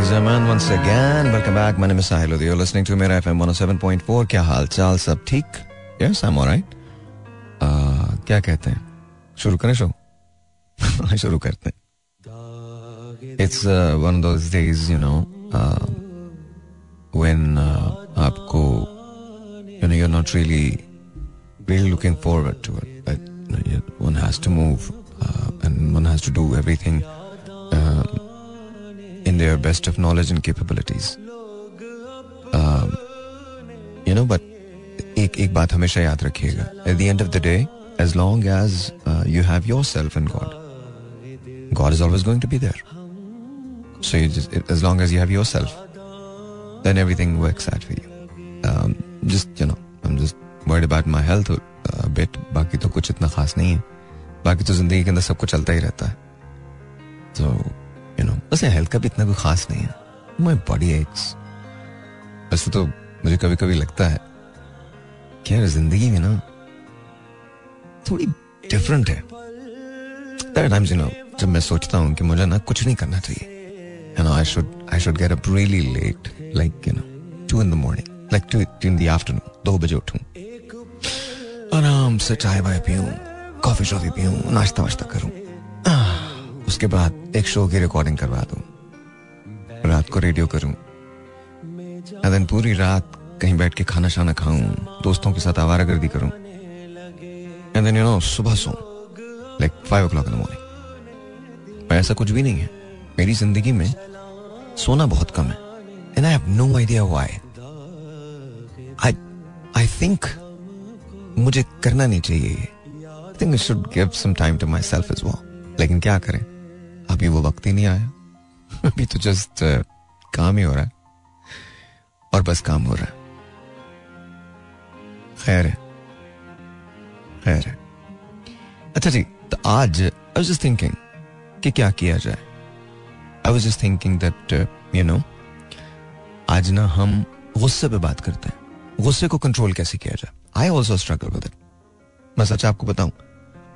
ladies and gentlemen, once again, welcome back. My name is Sahil You're listening to Mera FM 107.4. क्या हाल चाल सब ठीक? Yes, I'm alright. Uh, क्या कहते हैं? शुरू करें शो? शुरू करते हैं. It's uh, one of those days, you know, uh, when uh, आपको, you know, you're not really, really looking forward to it, but you know, one has to move uh, and one has to do everything. Uh, in their best of knowledge and capabilities. Um, you know, but एक एक बात हमेशा याद रखिएगा at the end of the day as long as uh, you have yourself in God God is always going to be there so you just as long as you have yourself then everything works out for you um, just you know I'm just worried about my health a bit बाकी तो कुछ इतना खास नहीं है बाकी तो ज़िंदगी के अंदर सब कुछ चलता ही रहता है तो यू नो वैसे हेल्थ का भी इतना कोई खास नहीं है। माई बॉडी एक्स वैसे तो मुझे कभी कभी लगता है कि यार, ज़िंदगी में ना थोड़ी डिफरेंट है। टाइम्स यू नो जब मैं सोचता हूँ कि मुझे ना कुछ नहीं करना चाहिए। You know I should I should get up really late like you know two in the morning like two in the afternoon दो बजे उठूं। आराम से चाय वाय पीऊं कॉफ़ी शॉफी पीऊं नाश्ता वाश्ता करूँ। उसके बाद एक शो की रिकॉर्डिंग करवा दूँ। रात को रेडियो करूँ। देन पूरी रात कहीं बैठ के खाना शाना खाऊं, दोस्तों के साथ आवारा गर्दी करूँ। एंड देन यू नो सुबह सो। Like five o'clock in the morning ऐसा कुछ भी नहीं है। मेरी ज़िंदगी में सोना बहुत कम है। And I have no idea why I I think मुझे करना नहीं चाहिए। I think I should give some time to myself as well लेकिन क्या करें? अभी वो वक्त ही नहीं आया। अभी तो जस्ट काम ही हो रहा है। और बस काम हो रहा है। खैर है। खैर है। अच्छा जी तो आज आई वाज जस्ट थिंकिंग कि क्या किया जाए। I was just thinking that you know आज ना हम गुस्से पे बात करते हैं। गुस्से को कंट्रोल कैसे किया जाए? I also struggle with it मैं सच आपको बताऊँ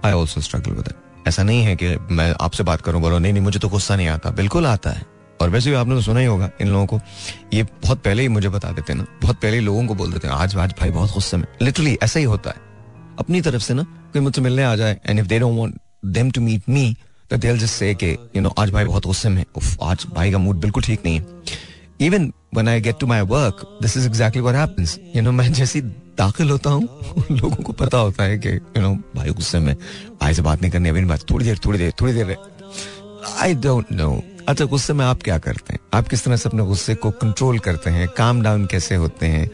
I also struggle with it ऐसा नहीं है कि मैं आपसे बात करूँ, बोलो, नहीं नहीं, मुझे तो गुस्सा नहीं आता। बिल्कुल आता है। और वैसे भी आपने तो सुना ही होगा इन लोगों को, ये बहुत पहले ही मुझे बता देते ना, बहुत पहले ही लोगों को बोल देते हैं, आज आज भाई बहुत गुस्से में। लिटरली ऐसा ही होता है। अपनी तरफ़ से ना, कोई मुझसे मिलने आ जाए and if they don't want them to meet me they just say you know आज भाई बहुत गुस्से में उफ, आज भाई का मूड बिल्कुल ठीक नहीं है। Even when I get to my work, this is exactly what happens. You know, मैं जैसी दाखिल होता हूँ लोगों को पता होता है कि यू नो भाई गुस्से में भाई से बात नहीं करनी अभी बात थोड़ी देर थोड़ी देर थोड़ी देर आई डोंट नो अच्छा गुस्से में आप क्या करते हैं? आप किस तरह से अपने गुस्से को कंट्रोल करते हैं? काम डाउन कैसे होते हैं?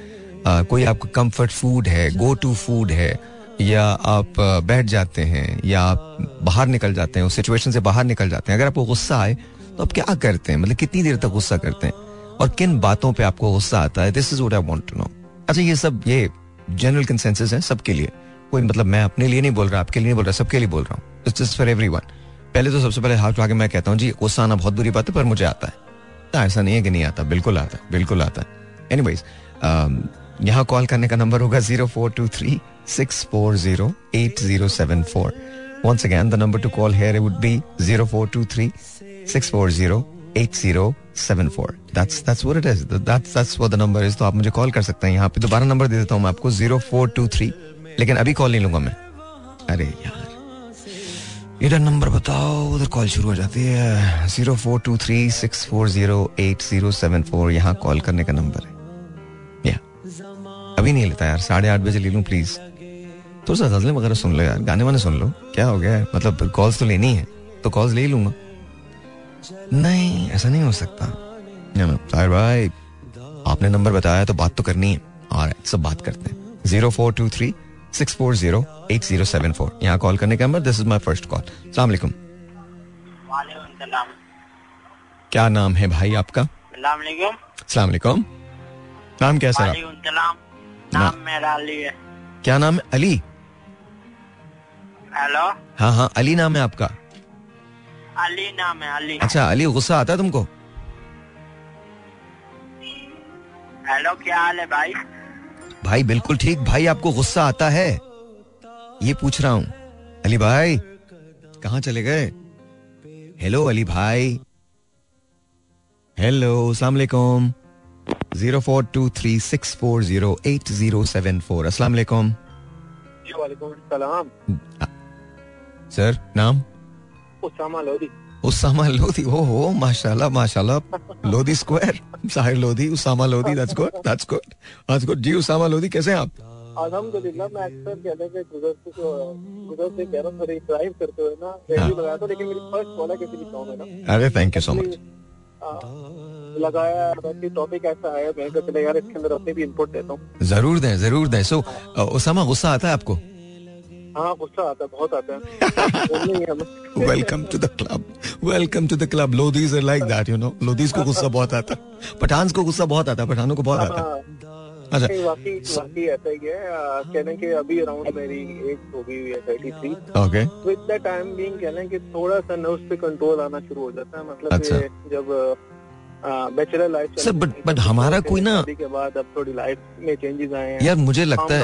आ, कोई आपका कंफर्ट फ़ूड है गो टू फ़ूड है या आप बैठ जाते हैं या आप बाहर निकल जाते हैं उस सिचुएशन से बाहर निकल जाते हैं। अगर आपको गुस्सा आए तो आप क्या करते हैं? मतलब कितनी देर तक गुस्सा करते हैं? और किन बातों पे आपको गुस्सा आता है? This is what I want to know अच्छा ये सब ये जनरल कंसेंसस है सबके लिए। कोई मतलब मैं अपने लिए नहीं बोल रहा आपके लिए नहीं बोल रहा सबके लिए बोल रहा हूँ। इट्स जस्ट फॉर एवरीवन पहले तो सबसे पहले हाथ उठा के मैं कहता हूँ जी गुस्सा आना बहुत बुरी बात है पर मुझे आता है। तो ऐसा नहीं है कि नहीं आता बिल्कुल आता है बिल्कुल आता है। एनी वाइज यहाँ कॉल करने का नंबर होगा zero four two three six four zero eight zero seven four Once again, the number to call here would be 0423 640 8074. That's that's what it is. That's that's what the number is. तो आप मुझे call कर सकते हैं यहाँ पे। दोबारा number दे देता हूँ मैं आपको 0423 लेकिन अभी कॉल नहीं लूँगा मैं। अरे यार। इधर नंबर बताओ, उधर कॉल शुरू हो जाती है। Zero four two three six four zero eight zero seven four यहाँ कॉल करने का नंबर है। या अभी नहीं लेता यार। साढ़े आठ बजे ले लूँ प्लीज़ थोड़ा सा गजलें वगैरह सुन लो यार। गाने वाने सुन लो। क्या हो गया मतलब कॉल्स तो लेनी है। तो कॉल्स ले लूँगा। नहीं ऐसा नहीं हो सकता। भाई आपने नंबर बताया तो बात तो करनी है। और सब बात करते हैं। Zero four two three six four zero eight zero seven four यहाँ कॉल करने का number this is my first call सलामकुम क्या नाम है भाई आपका? सलामकुम नाम क्या सर नाम मेरा अली है। क्या नाम है? अली? हेलो। हाँ हाँ अली नाम है आपका। अली नाम है अली। अच्छा अली गुस्सा आता है तुमको? हेलो क्या हाल है भाई? भाई बिल्कुल ठीक। भाई आपको गुस्सा आता है? ये पूछ रहा हूँ। अली भाई कहा चले गए? हेलो अली भाई। हेलो अस्सलाम वालेकुम zero four two three six four zero eight zero seven four. अस्सलाम वालेकुम जी वालेकुम सलाम। सर नाम? उसामा लोधी उसामा लोधी ओ हो माशाल्लाह माशाल्लाह Lodhi square Sahir Lodhi Usama Lodhi that's good that's good that's good जी उसामा लोधी कैसे हैं आप अल्हम्दुलिल्लाह मैं अक्सर कहते हैं कि गुजर से गुजर से कह रहा हूँ थोड़ी ड्राइव करते हुए ना रेडियो लगाया था लेकिन मेरी फ़र्स्ट कॉल है किसी भी सॉन्ग में ना अरे थैंक यू सो मच लगाया टॉपिक ऐसा है मैं कहा यार इसके अंदर अपनी भी इनपुट देता हूँ ज़रूर दें ज़रूर दें सो उसामा गुस्सा आता है आपको हाँ गुस्सा आता है बहुत आता है। Welcome to the club welcome to the club Lodhis are like that you know Lodhis को गुस्सा बहुत आता है। को गुस्सा बहुत आता है पठानों को बहुत आता है। अच्छा। वाकई वाकई ऐसा ही है। कहने के अभी अराउंड मेरी एज हो गई हुई है thirty three okay with the time being कहना कि थोड़ा सा नर्व्स पे कंट्रोल आना शुरू हो जाता है। मतलब अच्छा। कि जब bachelor life Sir, but- but हमारा कोई ना- के बाद अब थोड़ी लाइफ में चेंजेस आए हैं। यार मुझे लगता है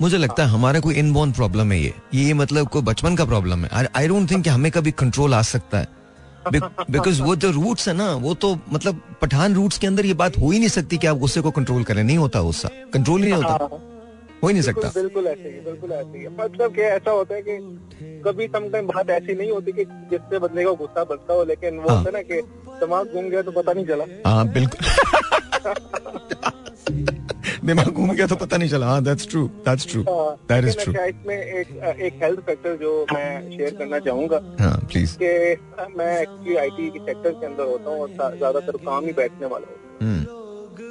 मुझे लगता है हमारा कोई इनबोर्न प्रॉब्लम है ये। ये मतलब कोई बचपन का प्रॉब्लम है। आई डोंट थिंक कि हमें कभी कंट्रोल आ सकता है। बिकॉज़ वो जो रूट्स है ना वो तो मतलब पठान रूट्स के अंदर ये बात हो ही नहीं सकती कि आप गुस्से को कंट्रोल करें। नहीं होता गुस्सा। कंट्रोल ही नहीं होता। हाँ, हो ही नहीं बिल्कुल सकता। बिल्कुल ऐसे ही बिल्कुल ऐसे ही। मतलब कि ऐसा होता है कि कभी समटाइम बात ऐसी नहीं होती कि जिससे बंदे का गुस्सा बचता हो लेकिन वो हाँ। होता है ना कि दिमाग घूम गया तो पता नहीं चला। हाँ बिल्कुल। दिमाग घूम गया तो पता नहीं चला। हाँ दैट्स ट्रू दैट्स ट्रू हाँ, दैट इज़ ट्रू इसमें एक एक हेल्थ फैक्टर जो मैं शेयर करना चाहूँगा हाँ प्लीज़ कि मैं एक्चुअली आईटी के सेक्टर के अंदर होता हूँ और ज़्यादातर काम ही बैठने वाला होता हम्म। हूँ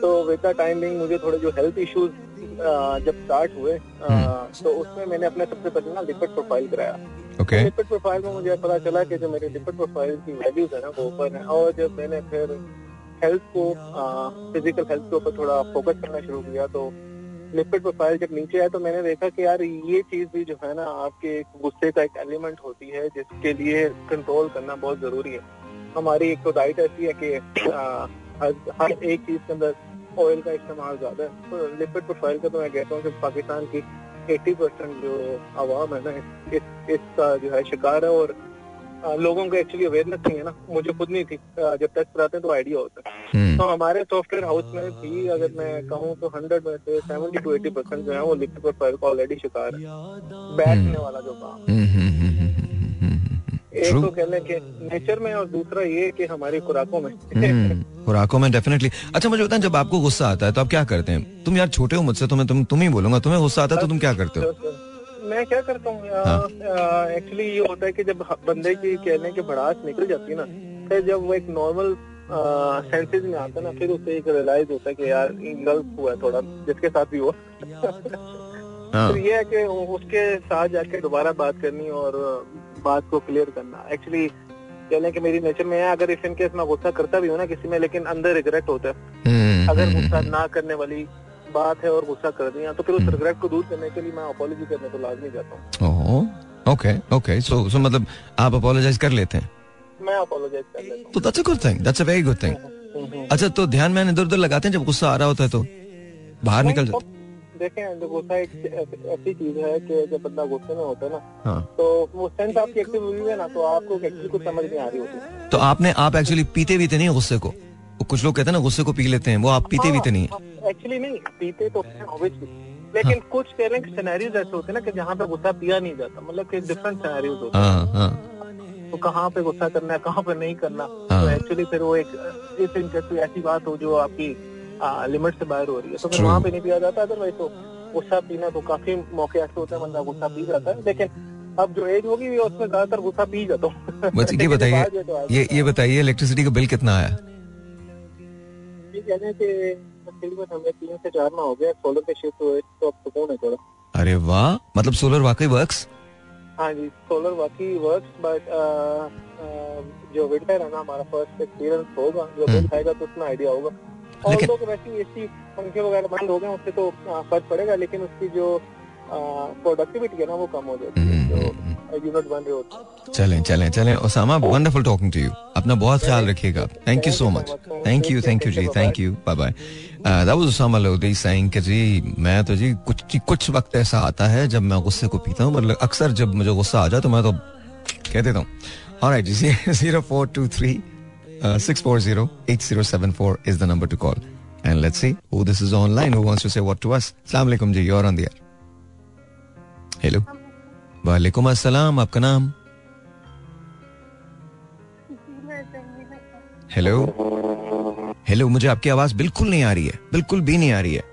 तो विद द टाइमिंग मुझे थोड़े जो हेल्थ इश्यूज़ जब स्टार्ट हुए अ, तो उसमें मैंने अपने सबसे पहले ना लिपिड प्रोफ़ाइल कराया। ओके लिपिड प्रोफ़ाइल में मुझे पता चला कि जो मेरे लिपिड प्रोफ़ाइल की वैल्यूज़ है ना वो ऊपर है और जब मैंने फिर हेल्थ को फ़िज़िकल हेल्थ के ऊपर थोड़ा फोकस करना शुरू किया तो लिपिड प्रोफ़ाइल जब नीचे आया तो मैंने देखा कि यार ये चीज़ भी जो है ना आपके एक गुस्से का एक एलिमेंट होती है जिसके लिए कंट्रोल करना बहुत ज़रूरी है। हमारी एक तो डाइट ऐसी है कि हर हर एक चीज़ के अंदर ऑयल का इस्तेमाल ज़्यादा है। तो लिपिड प्रोफ़ाइल का तो मैं कहता हूँ कि पाकिस्तान की 80 परसेंट जो आवाम है ना इस, इस इसका जो है शिकार है और लोगों को एक्चुअली अवेयरनेस नहीं है ना। मुझे खुद नहीं थी। जब टेस्ट कराते हैं तो आइडिया होता है। हम्म। तो हमारे सॉफ्टवेयर हाउस में भी अगर मैं कहूँ तो हंड्रेड में से सेवेंटी टू एटी परसेंट जो है वो लिपिड प्रोफ़ाइल का ऑलरेडी शिकार है। बैठने वाला जो काम एक True. तो कह लें कि नेचर में और दूसरा ये कि हमारी खुराकों में। हम्म, खुराकों में डेफिनेटली अच्छा मुझे बताएँ जब आपको गुस्सा आता है तो आप क्या करते हैं? तुम यार छोटे हो मुझसे तो मैं तुम तुम ही बोलूँगा तुम्हें गुस्सा आता है तो तुम क्या करते हो? मैं क्या करता हूँ हाँ। एक्चुअली ये होता है कि जब बंदे की कहने की भड़ास निकल जाती है ना फिर जब वो एक नॉर्मल सेंसेस में आता है ना फिर उसे एक रियलाइज़ होता है कि यार गलत हुआ है थोड़ा जिसके साथ भी हुआ। हाँ। फिर ये है कि उसके साथ जाके दोबारा बात करनी और बात को क्लियर करना। एक्चुअली कह लें कि मेरी नेचर में है अगर इफ़ इन केस मैं गुस्सा करता भी हूँ ना किसी में लेकिन अंदर रिग्रेट होता है। हम्म, अगर हम्म, गुस्सा ना करने वाली बात है और गुस्सा कर दिया तो फिर उस हम्म। रिग्रेट को दूर करने के लिए मैं अपोलॉजी करने तो लाजमी जाता हूँ। ओके ओके सो सो मतलब आप अपोलोजाइज कर लेते हैं? मैं अपोलोजाइज कर लेता हूँ। तो that's a good thing that's a very good thing अच्छा तो ध्यान में इधर उधर लगाते हैं जब गुस्सा आ रहा होता है तो? बाहर निकल जाते देखें गुस्सा एक ऐसी चीज़ है कि जब बंदा गुस्से में होता है ना हाँ। तो वो सेंस आपकी एक्टिव हुई है ना तो आपको एक्चुअली कुछ समझ नहीं आ रही होती। तो आपने आप एक्चुअली पीते भी नहीं गुस्से को? कुछ लोग कहते हैं ना गुस्से को पी लेते हैं वो आप पीते भी नहीं एक्चुअली नहीं पीते तो हैं लेकिन कुछ कह सिनेरियोज ऐसे होते हैं ना कि जहाँ पे गुस्सा पिया नहीं जाता मतलब कि डिफरेंट सिनेरियोज होते हाँ। हाँ हैं। तो कहाँ पे गुस्सा करना है कहाँ पे नहीं करना हाँ। तो एक्चुअली फिर वो एक ऐसी बात हो जो आपकी लिमिट से बाहर हो रही है। तो फिर वहाँ पे नहीं पिया जाता अदरवाइज़ तो गुस्सा पीना तो काफ़ी मौके ऐसे होते हैं बंदा गुस्सा पी जाता है। लेकिन अब जो एज होगी उसमें ज़्यादातर गुस्सा पी जाता हूँ। ये बताइए तो ये ये बताइए इलेक्ट्रिसिटी का बिल कितना आया? तीन से चार माह हो गया सोलर पे शिफ्ट हुए तो अब सुकून है थोड़ा। अरे वाह मतलब सोलर वाकई वर्क्स हाँ जी सोलर वाकई वर्क्स बट जो विंटर है ना हमारा फ़र्स्ट एक्सपीरियंस होगा जो हम्म। बिल आएगा तो उसमें आइडिया होगा। और तो वैसे एसी पंखे वगैरह बंद हो गए उससे तो फ़र्क पड़ेगा लेकिन उसकी जो प्रोडक्टिविटी है ना वो कम हो जाती है हम्म, जो यूनिट बन रहे होते हैं। चलें चलें चलें। Osama wonderful talking to you अपना बहुत ख्याल रखिएगा thank you so much thank you thank you ji. Thank you bye bye that was Osama Lodhi saying कि जी मैं तो जी कुछ कुछ वक्त ऐसा आता है जब मैं गुस्से को पीता हूँ मतलब अक्सर जब मुझे गुस्सा आ जाए तो मैं तो कह देता हूँ। Alright ji zero four two three Uh, 640-8074 is the number to call. And let's see who this is online who wants to say what to us. Assalamu alaikum ji, you're on the air. Hello. वालेकुम अस्सलाम आपका नाम hello hello मुझे आपकी आवाज़ बिल्कुल नहीं आ रही है बिल्कुल भी नहीं आ रही है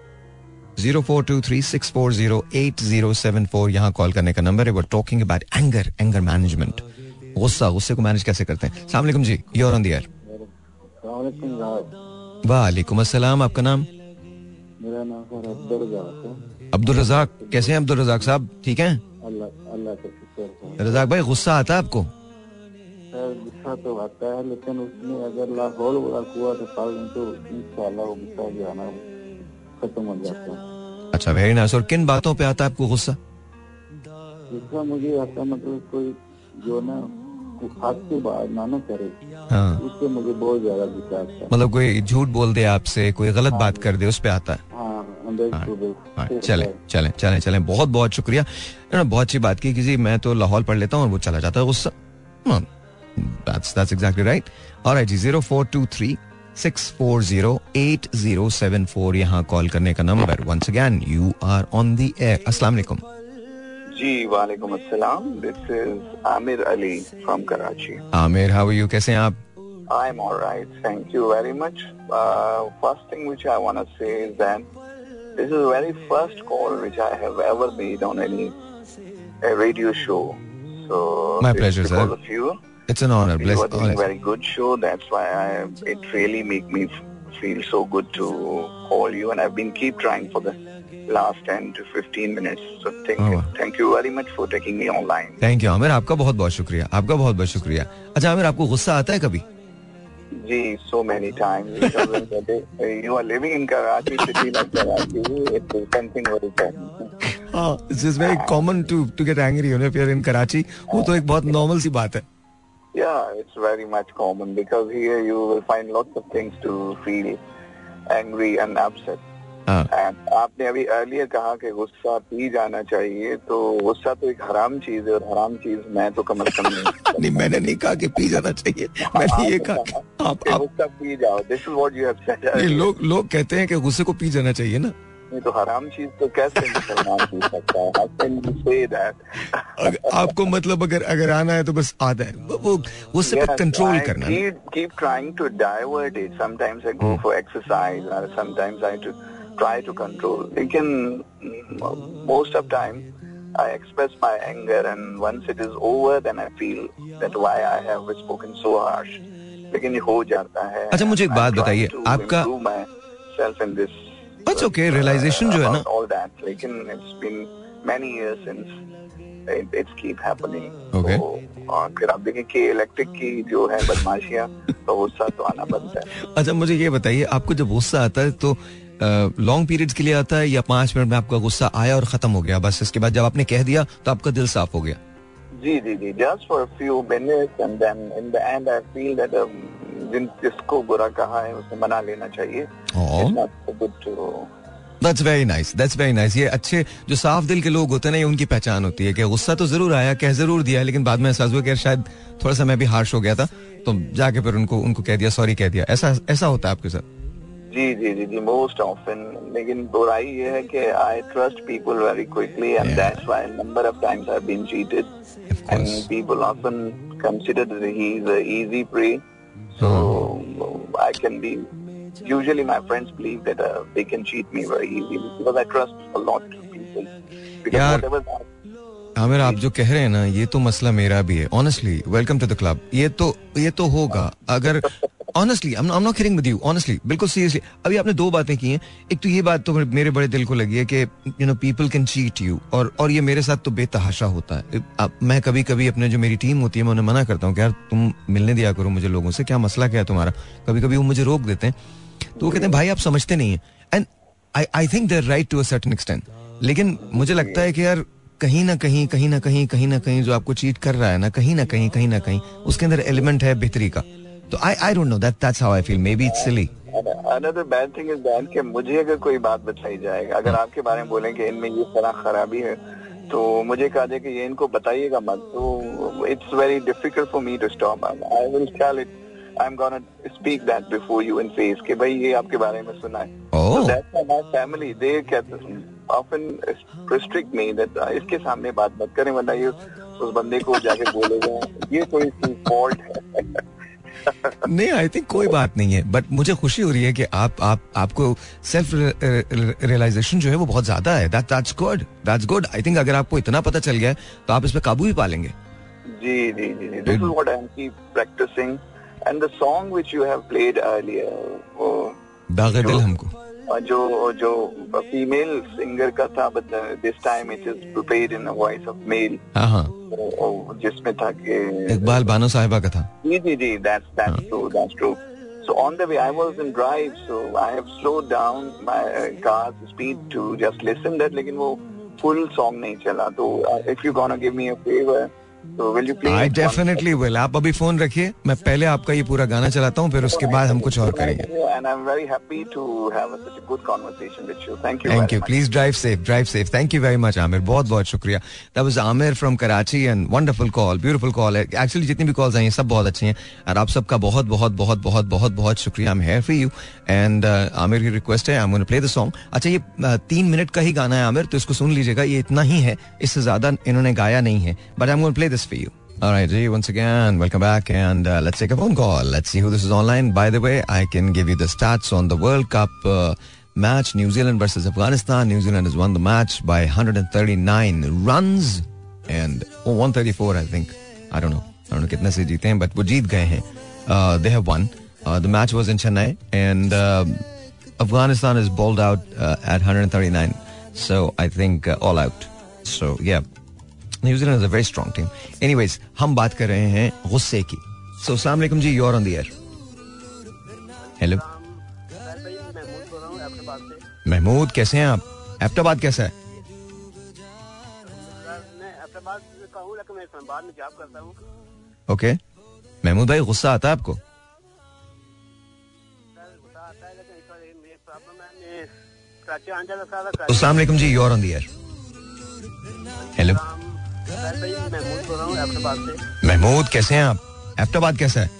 zero four two three six four zero eight zero seven four यहाँ कॉल करने का नंबर है वो talking about anger anger management गुस्सा गुस्से को मैनेज कैसे करते हैं सलाम जी योर ऑन दियर वालेकुम अस्सलाम आपका नाम? मेरा नाम अब्दुल रजाक। कैसे हैं अब्दुल रजाक साहब? ठीक हैं? अल्लाह अल्लाह रजाक भाई गुस्सा आता है आपको? सर गुस्सा तो आता है लेकिन उसमें अगर लाहौल वाला कुआ से दें तो इंशाल्लाह गुस्सा जो है ना खत्म हो जाता है। अच्छा वेरी नाइस और किन बातों पे आता है आपको गुस्सा? गुस्सा मुझे आता मतलब कोई जो ना की बात ना ना करे। हाँ। उससे मुझे बहुत ज़्यादा गुस्सा आता है मतलब कोई झूठ बोल दे आपसे कोई गलत हाँ। बात कर दे उस पे आता है। हाँ हाँ, हाँ, चले चले चले चले। बहुत बहुत शुक्रिया। इन्होंने बहुत अच्छी बात की किसी मैं तो लाहौल पढ़ लेता हूँ और वो चला जाता है गुस्सा। that's that's exactly right all right ji zero four two three six four zero eight zero seven four यहाँ कॉल करने का number once again you are on the air अस्सलाम वालेकुम जी वालेकुम अस्सलाम this is Aamir Ali from Karachi Aamir how you कैसे हैं आप I am all right. Thank you very much. Uh, first thing which I want to say is that this is the very first call which I have ever made on any a radio show. So My it's pleasure, sir. because of you. It's an honour You are doing a bless very good show. That's why I, it really make me f- feel so good to call you. And I've been keep trying for the thank you Aamir आपका बहुत बहुत शुक्रिया। आपका बहुत बहुत शुक्रिया। अच्छा आमिर आपको गुस्सा आता है कभी? जी so many time you are living in Karachi city like common to to वो तो एक बहुत नॉर्मल सी बात है। या it's very much common because here will find lots of things to feel angry and हाँ। आपने अभी earlier कहा कि गुस्सा पी जाना चाहिए तो गुस्सा तो एक हराम चीज़ है और हराम चीज़ मैं तो कम अज कम नहीं मैंने नहीं कहा कि पी जाना चाहिए। मैंने ये कहा कि आप आप गुस्सा पी जाओ। This is what you have said ये लोग लोग कहते हैं कि गुस्से को पी जाना चाहिए ना। नहीं तो हराम चीज़ तो कैसे मुसलमान पी सकता है। How can you say that आपको मतलब अगर अगर आना है तो बस आधा है। वो- गुस्से पे कंट्रोल करना keep trying to divert it. Sometimes I go for exercise, or sometimes I to try to control. Mm, most of time I express my anger, and once it is over, then I feel that why I have spoken so harsh. लेकिन ये हो जाता है. अच्छा, मुझे एक बात बताइए, आपका- myself in this. That's okay, realization जो है ना- All that. लेकिन it's been many years since it, it's keep happening. Okay. तो, और फिर आप देखें कि इलेक्ट्रिक की जो है बदमाशियाँ तो गुस्सा तो आना बनता है अच्छा मुझे ये बताइए आपको जब गुस्सा आता है तो लॉन्ग पीरियड्स के लिए आता है या पाँच मिनट में आपका गुस्सा आया और खत्म हो गया? बस इसके बाद जब आपने कह दिया तो आपका दिल साफ़ हो गया। जी जी जी। Just for few minutes and then in the end I feel that जिन जिसको बुरा कहा है उसे मना लेना चाहिए। That's very nice that's very nice ये अच्छे जो साफ़ दिल के लोग होते हैं ना ये उनकी पहचान होती है कि गुस्सा तो ज़रूर आया कह ज़रूर दिया लेकिन बाद में एहसास हुआ कि शायद थोड़ा सा मैं भी हार्श हो गया था तो जाके फिर उनको उनको कह दिया सॉरी कह दिया। ऐसा ऐसा होता है आपके साथ? जी जी जी जी मोस्ट ऑफन लेकिन बुराई ये है कि I trust people very quickly and that's why number of times I been cheated and people often consider that he is a easy prey so I can be usually my friends believe that uh, they can cheat me very easily because i trust a lot of people. Aamir आप जो कह रहे हैं ना ये तो मसला मेरा भी है. Honestly welcome to the club ये तो ये तो होगा. अगर honestly I am not kidding with you honestly बिल्कुल सीरियसली अभी आपने दो बातें की हैं। एक तो ये बात तो मेरे बड़े दिल को लगी है कि you know people can cheat you और और ये मेरे साथ तो बेतहाशा होता है। अब मैं कभी कभी अपने जो मेरी टीम होती है, मैं उन्हें मना करता हूँ कि, यार, तुम मिलने दिया करो मुझे लोगों से, क्या मसला क्या है तुम्हारा? कभी कभी वो मुझे रोक देते हैं। तो वो कहते हैं, भाई, आप समझते नहीं है। And I I think they're right to a certain extent लेकिन मुझे लगता है कि, यार, कहीं ना कहीं कहीं ना कहीं कहीं ना कहीं जो आपको चीट कर रहा है ना, कहीं ना कहीं कहीं ना कहीं, उसके अंदर एलिमेंट है बेहतरी का। तो I I don't know that that's how I feel maybe it's silly another bad thing is that कि मुझे अगर कोई बात बताई जाए अगर आपके बारे में बोलें कि इनमें ये तरह खराबी है तो मुझे कहा जाए कि ये इनको बताइएगा मत। तो it's very difficult for me to stop I will tell it I am gonna speak that before you in face कि भाई ये आपके बारे में सुना है। My family they कहते often restrict me that uh, इसके सामने बात मत करें वरना ये उस बंदे को जाके बोलेगा। ये कोई फॉल्ट है। नहीं आई थिंक कोई बात नहीं है बट मुझे खुशी हो रही है कि आप आप आपको सेल्फ रियलाइजेशन जो है वो बहुत ज़्यादा है। That that's good that's good I think अगर आपको इतना पता चल गया है तो आप इस पे काबू भी पा लेंगे। जी जी जी this is what I am keep practicing and the song which you have played earlier वो दागे दिल हमको। जो जो फीमेल सिंगर का था but this time it is played in voice of male हाँ हाँ। जिसमें था कि इकबाल बानो साहिबा का था। जी जी जी that's true that's true so on the way I was in drive so I have slowed down my uh, car's speed to just listen that लेकिन वो full song नहीं चला तो uh, if you gonna give me a favor so will you play I definitely will आप अभी phone रखिए मैं पहले आपका ये पूरा गाना चलाता हूँ फिर उसके बाद हम कुछ और करेंगे। And I'm very happy to have a, such a good conversation with you. Thank you thank you please drive safe drive safe thank you very much Aamir बहुत बहुत शुक्रिया। That was Aamir from Karachi and wonderful call beautiful call है actually जितनी भी calls आई हैं सब बहुत अच्छी हैं। और आप सबका बहुत बहुत बहुत बहुत बहुत बहुत शुक्रिया। I am here for you and Aamir की रिक्वेस्ट है I am play the song अच्छा ये uh, तीन मिनट का ही गाना है आमिर तो इसको सुन लीजिएगा। ये इतना ही है इससे ज़्यादा इन्होंने गाया नहीं है। But I am play this for you. All right, G, once again, welcome back. And uh, let's take a phone call. Let's see who this is online. By the way, I can give you the stats on the World Cup uh, match New Zealand versus Afghanistan. New Zealand has won the match by 139 runs and oh, 134, I think. I don't know. I don't know kitne se jeete hain, but wo jeet gaye hain. Uh, they have won. Uh, the match was in Chennai and uh, Afghanistan is bowled out uh, at 139. So I think uh, all out. So yeah, New Zealand is a very strong team anyways हम बात कर रहे हैं गुस्से की। सो अस्सलाम वालेकुम जी you're on the air hello Mahmood कैसे हैं आप? एबटाबाद कैसा है? हूँ ओके महमूद भाई गुस्सा आता है आपको? अस्सलाम वालेकुम जी you're on the air hello Mahmood कैसे हैं आप? एबटाबाद कैसा है?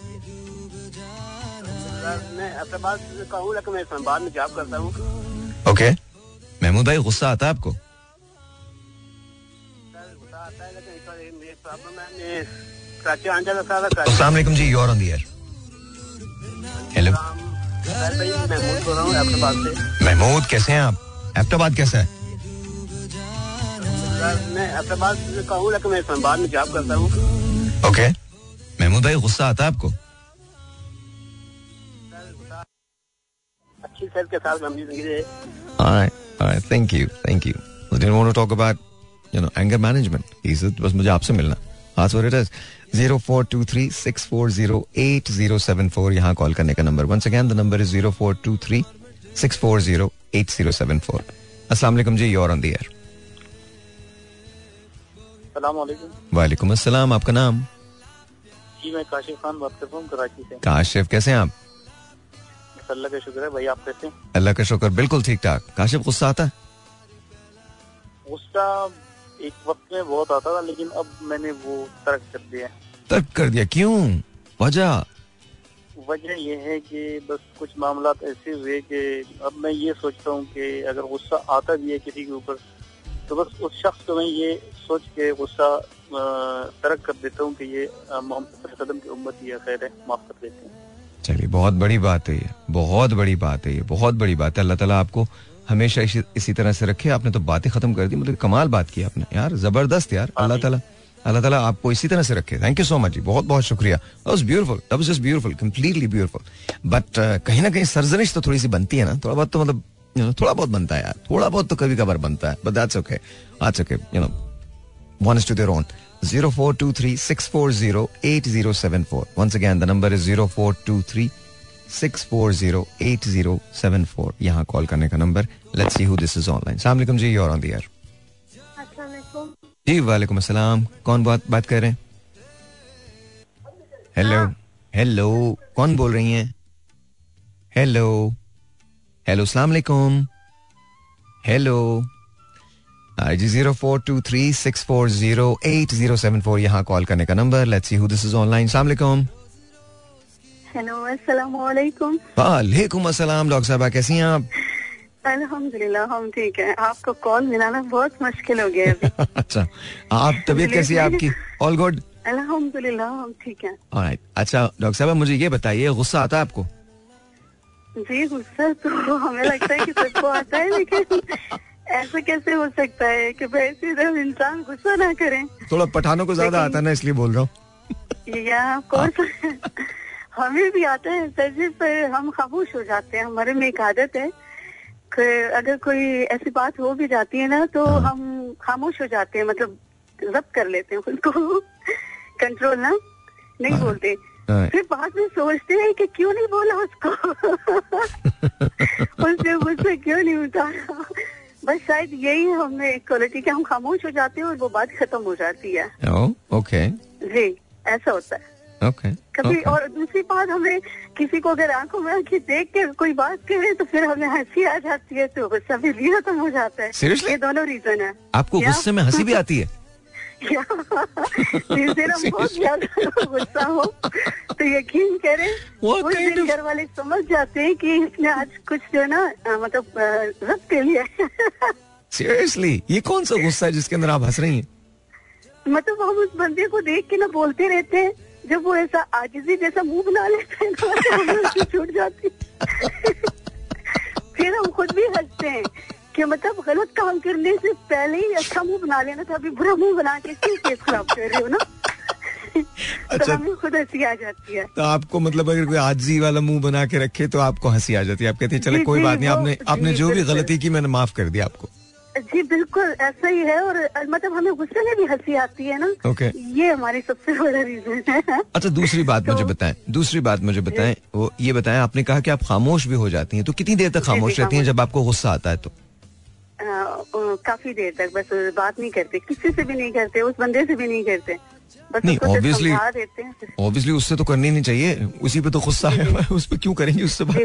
मैं अपने बात कहूँ लेकिन मैं बाद में जॉब करता हूँ। ओके। महमूद भाई गुस्सा आता है आपको? गुस्सा आता लेकिन इस बार मेरी प्रॉब्लम मैं कराची आने जाना सारा अस्सलाम वालेकुम जी you're on the air hello हूँ महमूद कैसे हैं आप? एबटाबाद कैसा है? ओके। महमूद भाई गुस्सा आता आपको? थैंक बस मुझे आपसे मिलना. आज zero four two three zero seven four यहाँ कॉल करने का number one second the number is zero four two three six four zero seven four Aslam ji you're on the वालेकुम अस्सलाम. आपका नाम? जी मैं काशिफ खान बात कर रहा हूँ कराची से काशिफ कैसे हैं आप? अल्लाह का शुक्र है भाई आप कैसे हैं? अल्लाह का शुक्र बिल्कुल ठीक ठाक. काशिफ गुस्सा आता है? गुस्सा एक वक्त में बहुत आता था लेकिन अब मैंने वो तर्क कर दिया तर्क कर दिया. क्यों? वजह? वजह यह है कि बस कुछ मामला ऐसे हुए कि अब मैं ये सोचता हूँ कि अगर गुस्सा आता भी है किसी के ऊपर तो बस उस शख्स को मैं ये सोच के गुस्सा तर्क कर देता हूँ कि ये मोहम्मद की उम्मत ही खैर है माफ़ कर देते हैं। चलिए बहुत बड़ी बात है ये बहुत बड़ी बात है ये बहुत बड़ी बात है। अल्लाह ताला आपको हमेशा इसी, इसी तरह से रखे। आपने तो बातें खत्म कर दी मतलब कमाल बात की आपने। यार ज़बरदस्त यार अल्लाह ताला अल्लाह ताला आपको इसी तरह से रखे। थैंक यू सो मच जी बहुत बहुत शुक्रिया। Was beautiful that was just beautiful completely beautiful but कहीं ना कहीं सरजनिश तो थोड़ी सी बनती है ना थोड़ा बहुत तो मतलब you know, थोड़ा बहुत बनता है यार। थोड़ा बहुत तो कभी कभार बनता है but that's okay that's okay you know one is to their own. 0423-640-8074. Once again, the number is 0423-640-8074. यहाँ कॉल करने का number let's see who this is online सलाम अलैकुम जी you're on the air. जी वालेकुम अस्सलाम। कौन बात बात कर रहे हैं? हेलो हेलो कौन बोल रही हैं? हेलो हेलो सलाम अलैकुम हेलो जी zero four two three six four zero eight zero seven four यहाँ कॉल करने का number let's see who this is online सलाम अलैकुम हेलो अस्सलाम वालेकुम वालेकुम अस्सलाम डॉक्टर साहबा कैसी हैं आप? अल्हम्दुलिल्लाह हम ठीक है. आपको कॉल मिलाना बहुत मुश्किल हो गया अच्छा आप तबीयत कैसी है आपकी? ऑल गुड अल्हम्दुलिल्लाह हम ठीक हैं. ऑलराइट अच्छा डॉक्टर साहब मुझे ये बताइए गुस्सा आता है आपको? जी गुस्सा तो हमें लगता है कि सबको आता है लेकिन ऐसा कैसे हो सकता है कि भाई इंसान गुस्सा ना करें थोड़ा पठानों को ज़्यादा आता है ना इसलिए बोल रहा हूँ या कोर्स हमें भी आता है सर जी पर हम खामोश हो जाते हैं हमारे में एक आदत है कि अगर कोई ऐसी बात हो भी जाती है ना तो हाँ। हम खामोश हो जाते हैं मतलब जब्त कर लेते हैं उसको कंट्रोल ना नहीं हाँ। बोलते। फिर बाद में सोचते हैं कि क्यों नहीं बोला उसको? उसने मुझसे क्यों नहीं उतारा बस शायद यही है हमें क्वालिटी के हम खामोश हो जाते हैं और वो बात खत्म हो जाती है। ओके जी ऐसा होता है। ओके कभी और दूसरी बात हमें किसी को अगर आँखों में आँखें देख के कोई बात करे तो फिर हमें हँसी आ जाती है तो गुस्सा भी भी खत्म हो जाता है। Seriously? ये दोनों रीजन है। आपको गुस्से में हँसी भी आती है? या जिस दिन हम बहुत ज़्यादा गुस्सा हो तो यकीन करें उस दिन घर वाले समझ जाते हैं कि इसने आज कुछ जो है ना मतलब रद्द के लिए सीरियसली ये कौन सा गुस्सा है जिसके अंदर आप हंस रही हैं मतलब हम उस बंदे को देख के ना बोलते रहते हैं जब वो ऐसा आजिजी जैसा मुँह बना लेते हैं तो छूट जाती फिर हम खुद भी हँसते हैं कि मतलब गलत काम करने से पहले ही अच्छा मुँह बना लेना था अभी बुरा मुँह बना के क्यों केस खराब कर रही हो ना? अच्छा। तो खुद हँसी आ जाती है। तो आपको मतलब अगर कोई आजी वाला मुँह बना के रखे तो आपको हँसी आ जाती है। आप कहते हैं चले कोई बात नहीं आपने आपने जो भी गलती की मैंने माफ़ कर दिया आपको। जी बिल्कुल ऐसा ही है और मतलब हमें गुस्से में भी हँसी आती है ना? Okay. ये हमारी सबसे बड़ा रीजन है। अच्छा दूसरी बात मुझे तो- बताएँ दूसरी बात मुझे बताएँ वो ये बताएँ आपने कहा कि आप खामोश भी हो जाती हैं तो कितनी देर तक खामोश रहती हैं जब आपको गुस्सा आता है तो? काफ़ी देर तक बस बात नहीं करते। किसी से भी नहीं करते उस बंदे से भी नहीं करते। बस नहीं, हैं। ऑब्वियसली उससे तो करनी नहीं चाहिए। उसी पे तो गुस्सा है। उस पर क्यों करेंगे उससे बात?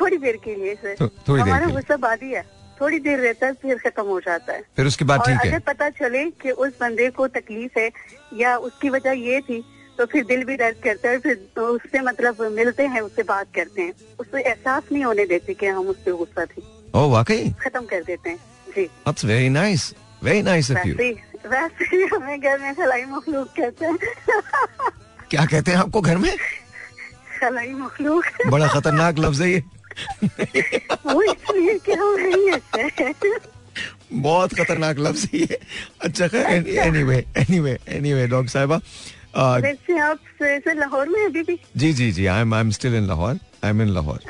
थोड़ी देर के लिए सर। थोड़ी हमारा। गुस्सा बादी है थोड़ी देर रहता है फिर खत्म हो जाता है। फिर उसके बाद ठीक अगर पता चले कि उस बंदे को तकलीफ़ है या उसकी वजह ये थी तो फिर दिल भी दर्द करता है फिर तो उससे मतलब मिलते हैं उससे बात करते हैं। उससे एहसास नहीं होने देते कि हम उस पर गुस्सा थी। ओ वाकई? खत्म कर देते हैं। जी। That's very nice very nice of you वैसे ही हमें घर में खलाई मखलूक कहते हैं। क्या कहते हैं आपको घर में? खलाई मखलूक। बड़ा खतरनाक लफ्ज है ये। वो इसलिए कि हम नहीं ऐसे बहुत खतरनाक लफ्ज है अच्छा खैर एनीवे एनीवे एनीवे डॉक्टर साहिबा वैसे आप लाहौर में अभी भी? जी जी जी I am I am still in Lahore I am in Lahore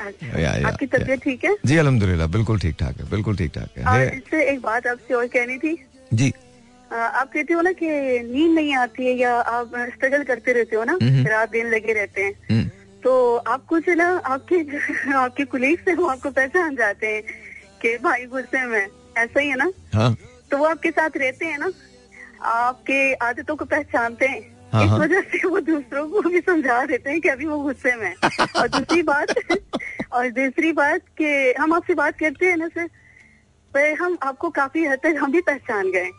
आपकी तबीयत ठीक है? जी अल्हम्दुलिल्लाह बिल्कुल ठीक ठाक है बिल्कुल ठीक ठाक है। इससे एक बात आपसे और कहनी थी। जी। आप कहते हो ना कि नींद नहीं आती है या आप स्ट्रगल करते रहते हो ना हम्म। रात दिन लगे रहते हैं। हम्म, तो आपको जो ना आपके आपके कुलीग से वो आपको पहचान जाते हैं कि भाई गुस्से में ऐसा ही है ना? हाँ। तो वो आपके साथ रहते हैं ना? आपके आदतों को पहचानते हाँ, इस हाँ। वजह से वो दूसरों को भी समझा देते हैं कि अभी वो गुस्से में और दूसरी बात और दूसरी बात कि हम आपसे बात करते हैं ना सर पर हम आपको काफ़ी हद तक हम भी पहचान गए।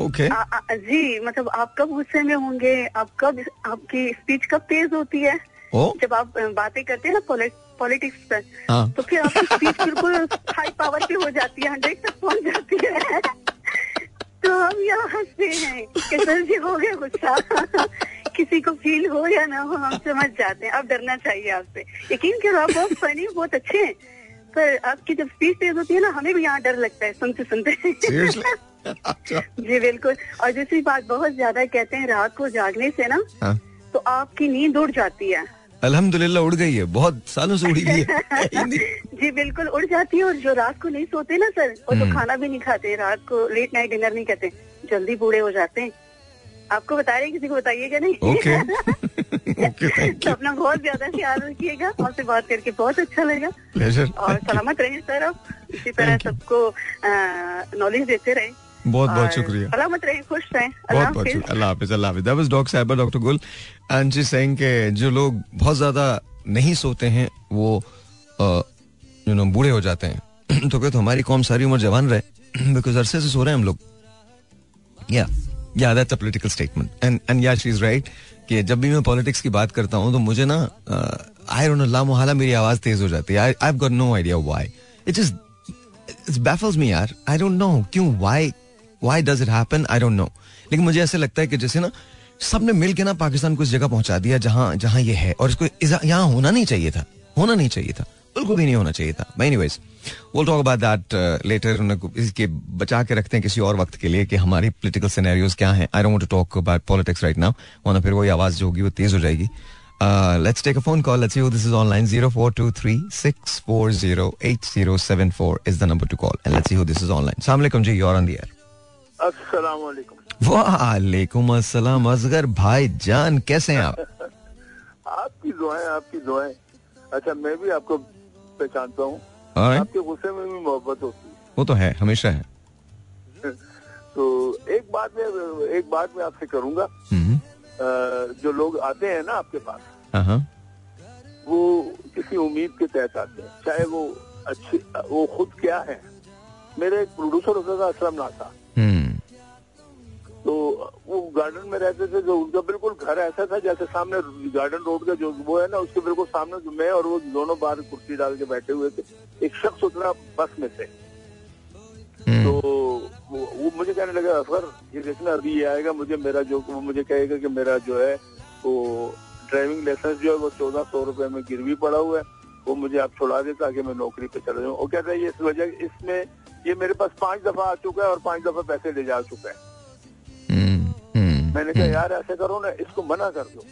ओके। जी मतलब आप कब गुस्से में होंगे आप कब आपकी स्पीच कब तेज होती है? जब आप बातें करते हैं ना पॉलिटिक्स पर हाँ। तो फिर आपकी स्पीच बिल्कुल हाई पावर की हो जाती है हंड्रेड तक पहुँच जाती है। तो हम यहाँ हँसते हैं कि सर जी हो गया गुस्सा। किसी को फील हो या ना हो हम समझ जाते हैं। अब डरना चाहिए आपसे यकीन करो आप बहुत फनी बहुत अच्छे हैं। पर आपकी जब स्पीच तेज होती है ना हमें भी यहाँ डर लगता है सुनते सुनते। जी बिल्कुल। और दूसरी बात बहुत ज़्यादा कहते हैं रात को जागने से ना हाँ। तो आपकी नींद उड़ जाती है। अल्हम्दुलिल्लाह उड़ गई है। बहुत सालों से उड़ी हुई है। जी बिल्कुल उड़ जाती है और जो रात को नहीं सोते ना सर वो तो खाना भी नहीं खाते। रात को लेट नाइट डिनर नहीं करते जल्दी बूढ़े हो जाते हैं। आपको बता रहे हैं, किसी को बताइएगा नहीं? ओके ओके तो अपना बहुत ज़्यादा ख्याल रखिएगा। आपसे बात करके बहुत अच्छा लगा। और सलामत रहे सर आप। इसी तरह सबको नॉलेज देते रहे। बहुत बहुत शुक्रिया। सलामत रहे खुश रहें। अल्लाह बहुत बहुत हाफिज। शुक्रिया। अल्लाह हाफिज अल्लाह हाफिज। दैट वाज डॉक्टर साहिबा doctor Gul and she saying के जो लोग बहुत ज़्यादा नहीं सोते हैं वो यू नो बूढ़े हो जाते हैं। तो कहते हमारी कौम सारी उम्र जवान रहे। बिकॉज़ अरसे से सो रहे हैं हम लोग। Yeah yeah that's a political statement and and yeah she is right कि जब भी मैं पॉलिटिक्स की बात करता हूँ तो मुझे ना आई डोंट नो ला मुहाला मेरी आवाज़ तेज हो जाती है। I have got no idea why it is it's baffles me यार। आई डोंट नो क्यों why why does it happen I don't know लेकिन मुझे ऐसे लगता है कि जैसे ना सबने मिल के ना पाकिस्तान को इस जगह पहुँचा दिया जहाँ जहाँ ये है। और इसको यहाँ होना नहीं चाहिए था। होना नहीं चाहिए था। बिल्कुल भी नहीं होना चाहिए था। Anyways we'll talk about that uh, later इसके बचा के रखते हैं किसी और वक्त के लिए कि हमारी पॉलिटिकल सिनेरियोज क्या हैं। I don't to talk about politics right now वरना फिर वही आवाज़ जो होगी वो तेज हो जाएगी। Let's take a phone call let's who this is online 0423640807 is the number to call and let's who this is online वालेकुम जी you are on the air वालेकुम अस्सलाम। असगर भाई जान कैसे हैं आप? आपकी दुआएँ आपकी दुआएँ। अच्छा मैं भी आपको पहचानता हूँ। आपके गुस्से में भी मोहब्बत होती है। वो तो है हमेशा है। तो एक बात में एक बात मैं आपसे करूँगा। हम्म। जो लोग आते हैं ना आपके पास हाँ, हाँ। वो किसी उम्मीद के तहत आते हैं। चाहे वो अच्छी वो खुद क्या है। मेरे एक प्रोड्यूसर होता था असलम हम्म। तो वो गार्डन में रहते थे जो उनका बिल्कुल घर ऐसा था जैसे सामने गार्डन रोड का जो वो है ना उसके बिल्कुल सामने मैं और वो दोनों बाहर कुर्सी डाल के बैठे हुए थे। एक शख्स उतरा बस में से। हम्म। तो वो, वो मुझे कहने लगा अफर ये देखना अभी ये आएगा मुझे मेरा जो वो मुझे कहेगा कि मेरा जो है वो ड्राइविंग लाइसेंस जो है वो चौदह सौ रुपए में गिरवी पड़ा हुआ है। वो मुझे आप छुड़ा दे ताकि मैं नौकरी पे चला जाऊँ। वो कहता है ये इस वजह इसमें ये मेरे पास पाँच दफ़ा आ चुका है और पाँच दफ़ा पैसे ले जा चुका है। मैंने कहा यार ऐसे करो ना इसको मना कर दो।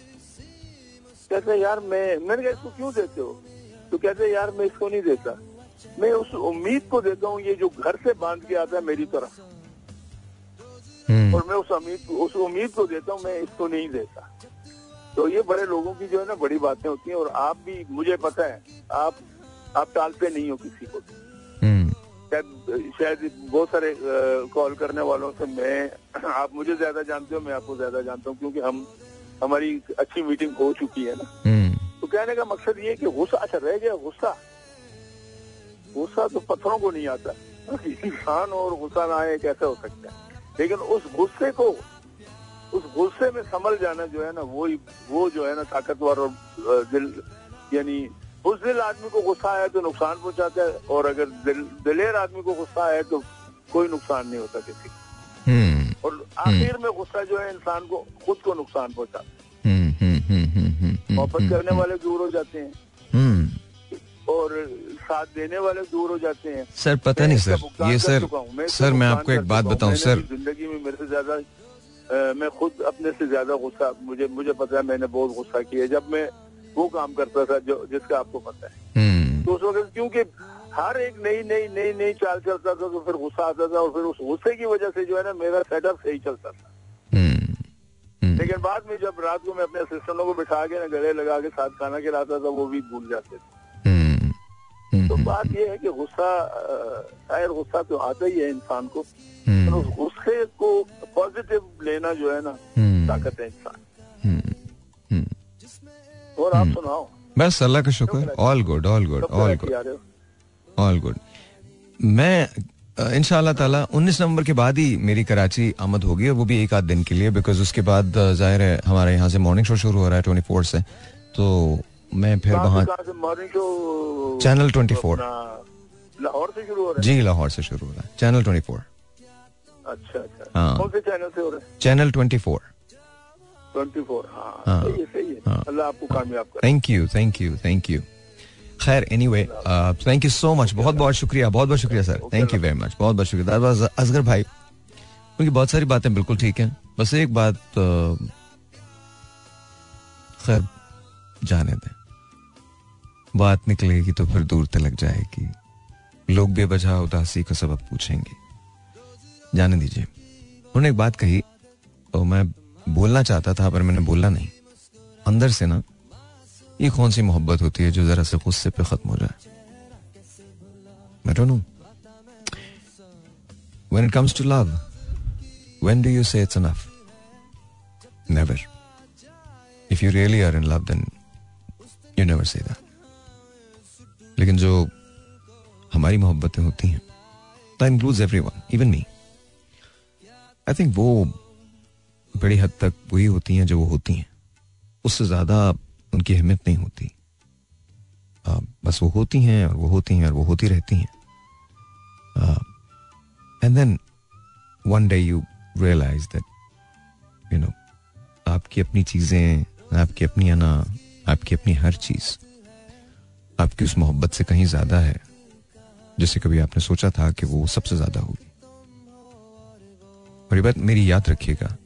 कहते यार मैं मैंने कहा इसको क्यों देते हो? तो कहते यार मैं इसको नहीं देता। मैं उस उम्मीद को देता हूँ ये जो घर से बाँध के आता है मेरी तरफ़ और मैं उस उम्मीद उस उम्मीद को देता हूँ मैं इसको नहीं देता। तो ये बड़े लोगों की जो है ना बड़ी बातें होती हैं और आप भी मुझे पता है आप आप टालते नहीं हो किसी को शायद शायद बहुत सारे कॉल करने वालों से मैं आप मुझे ज़्यादा जानते हो मैं आपको ज़्यादा जानता हूँ क्योंकि हम हमारी अच्छी मीटिंग हो चुकी है ना। तो कहने का मकसद ये कि गुस्सा अच्छा रह गया गुस्सा। गुस्सा तो पत्थरों को नहीं आता। इंसान और गुस्सा ना आए कैसे हो सकता है? लेकिन उस गुस्से को उस गुस्से में संभल जाना जो है ना वो वो जो है ना ताकतवर और दिल यानी उस दिल आदमी को गुस्सा आया तो नुकसान पहुंचाता है और अगर दिल, दिलेर आदमी को गुस्सा आया तो कोई नुकसान नहीं होता किसी को। और आखिर में गुस्सा जो है इंसान को खुद को नुकसान पहुंचाता है। मोहब्बत करने वाले दूर हो जाते हैं। और साथ देने वाले दूर हो जाते हैं। सर पता नहीं सर ये सर मैं सर मैं आपको एक बात बताऊँ सर। ज़िंदगी में मेरे से ज़्यादा मैं खुद अपने से ज़्यादा गुस्सा मुझे मुझे पता है मैंने बहुत गुस्सा किया जब मैं वो काम करता था जो जिसका आपको पता है। तो उस वक्त क्योंकि हर एक नई नई नई नई चाल चलता था तो फिर गुस्सा आता था और फिर उस गुस्से की वजह से जो है ना मेरा सेटअप सही चलता था। लेकिन बाद में जब रात को मैं अपने असिस्टेंटों को बिठा के ना गले लगा के साथ खाना खिलाता था वो भी भूल जाते थे। तो बात ये है कि गुस्सा शायद गुस्सा तो आता ही है इंसान को तो उस गुस्से को पॉजिटिव लेना जो है ना ताकत है इंसान। और आप सुनाओ। बस अल्लाह का शुक्र all good all good all good all good मैं इन ताला उन्नीस नवंबर के बाद ही मेरी कराची आमद होगी और वो भी एक आध दिन के लिए बिकॉज़ उसके बाद ज़ाहिर है हमारे यहाँ से मॉर्निंग शो शुरू हो रहा है ट्वेंटी फोर से। तो मैं फिर वहाँ चैनल ट्वेंटी फोर लाहौर से शुरू हो रहा है? जी लाहौर से शुरू हो रहा है। चैनल ट्वेंटी फोर अच्छा अच्छा। हाँ। चैनल से हो रहा है? Channel twenty four twenty four हाँ हाँ। सही है सही है। हाँ। अल्लाह आपको कामयाब करे। Thank you thank you thank you खैर anyway thank you so much बहुत बहुत शुक्रिया बहुत बहुत शुक्रिया sir thank you very much बहुत बहुत शुक्रिया। असगर भाई उनकी बहुत सारी बातें बिल्कुल ठीक हैं। बस एक बात uh, खैर जाने दें। बात निकलेगी तो फिर दूर तलक जाएगी। लोग बेवजह उदासी का सबब पूछेंगे। जाने दीजिए। उन्होंने एक बात कही तो मैं बोलना चाहता था पर मैंने बोला नहीं अंदर से ना ये कौन सी मोहब्बत होती है जो जरा से गुस्से पे खत्म हो जाए no when it comes to love when do you say it's enough never if you really are in love then you never say that लेकिन जो हमारी मोहब्बतें होती हैं that includes everyone even me I think वो बड़ी हद तक वही होती हैं जो वो होती हैं। उससे ज़्यादा उनकी अहमियत नहीं होती। आ, बस वो होती हैं और वो होती हैं और वो होती रहती हैं। And then one day you realise that you know आपकी अपनी चीज़ें आपकी अपनी अना आपकी अपनी हर चीज़ आपकी उस मोहब्बत से कहीं ज़्यादा है जैसे कभी आपने सोचा था कि वो सबसे ज़्यादा होगी। और ये बात मेरी याद रखिएगा।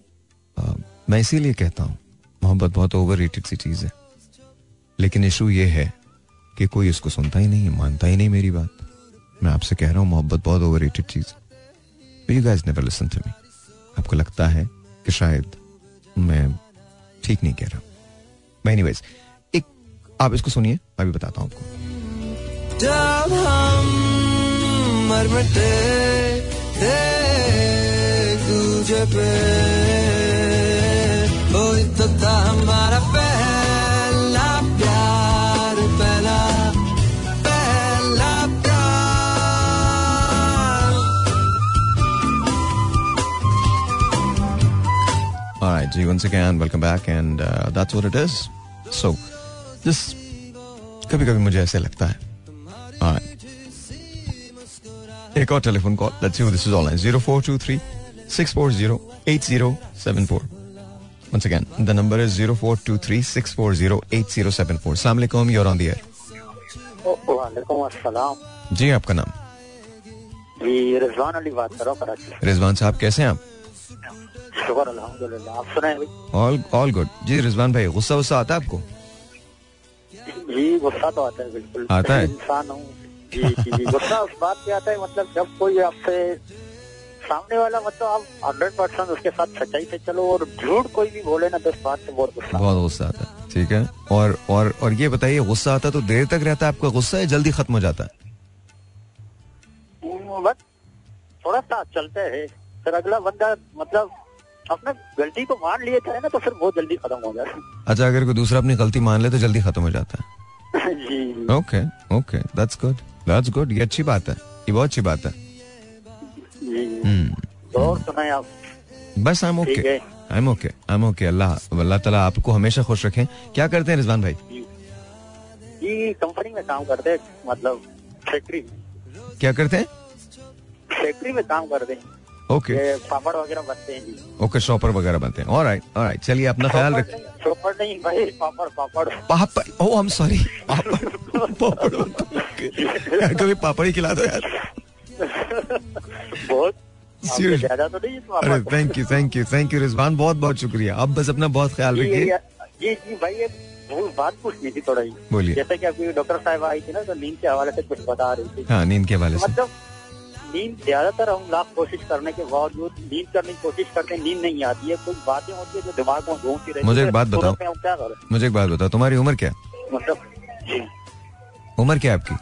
मैं इसीलिए कहता हूँ, मोहब्बत बहुत ओवर सी चीज़ है। लेकिन इशू ये है कि कोई इसको सुनता ही नहीं, मानता ही नहीं मेरी बात। मैं आपसे कह रहा हूँ, मोहब्बत बहुत ओवर चीज़ लिसन टू मी आपको लगता है कि शायद मैं ठीक नहीं कह रहा। एनीवेज एक, आप इसको सुनिए, मैं भी बताता हूँ आपको। जब हम मर पे तो था हमारा पहला प्यार पहला पहला प्यार Alright, G, once again, welcome back, and uh, that's what it is. So, just कभी कभी मुझे ऐसे लगता है। एक और telephone call let's see this is online 0423 640 8074 Once again, the number is 0423-640-8074. Assalamu alaikum, you're on the air. वालेकुम जी आपका नाम? जी रिजवान अली बात कर रहा हूँ कराची रिजवान साहब कैसे हैं आप? शुक्र अल्हम्दुलिल्लाह। आप सुनाए ऑल ऑल गुड जी रिजवान भाई गुस्सा गुस्सा आता है आपको? जी गुस्सा तो आता है बिल्कुल। आता है? इंसान हूँ। जी जी गुस्सा उस बात पे आता है मतलब जब कोई आपसे सामने वाला मतलब आप हंड्रेड परसेंट उसके साथ सच्चाई से चलो और झूठ कोई भी बोले ना तो इस बात से बहुत गुस्सा बहुत गुस्सा आता है ठीक है? और और और ये बताइए गुस्सा आता तो देर तक रहता है आपका गुस्सा या जल्दी खत्म हो जाता है? हम्म, बस थोड़ा सा चलते है। फिर अगला बंदा मतलब अपना गलती को मान लिए थे ना तो फिर बहुत जल्दी खत्म हो जाता अच्छा अगर कोई दूसरा अपनी गलती मान ले तो जल्दी खत्म हो जाता है। है okay okay that's good that's good ये अच्छी बात है ये बहुत अच्छी बात है। और सुनाए आप। बस I am okay I am okay I am okay अल्लाह अल्लाह ताला आपको हमेशा खुश रखें। क्या करते हैं रिजवान भाई? जी। कंपनी में काम करते हैं मतलब फैक्ट्री क्या करते हैं? फैक्ट्री में काम करते हैं। ओके पापड़ वगैरह बनते हैं ओके शॉपर वगैरह बनते हैं। ऑलराइट ऑलराइट चलिए अपना ख्याल पापड़ रखिए नहीं, भाई पापड़ पापड़। पापड़ ओह I am sorry papad papad कभी पापड़ ही खिला दो यार। बहुत। तो अरे thank you thank you thank you Rizwan बहुत बहुत शुक्रिया। आप बस अपना बहुत ख्याल रखिए। जी जी भाई एक बात पूछनी थी थोड़ा ही। बोलिए। जैसे कि अभी डॉक्टर साहब आई थी ना तो नींद के हवाले से कुछ बता रही थी। हाँ नींद के हवाले से। मतलब नींद ज़्यादातर हम लाख कोशिश करने के बावजूद नींद करने की कोशिश करते हैं नींद नहीं आती है। कुछ बातें होती है जो दिमाग में घूमती रहती मुझे एक बात तो बताओ। हम क्या करें? मुझे एक बात बताओ तुम्हारी उम्र क्या मतलब उम्र क्या आपकी?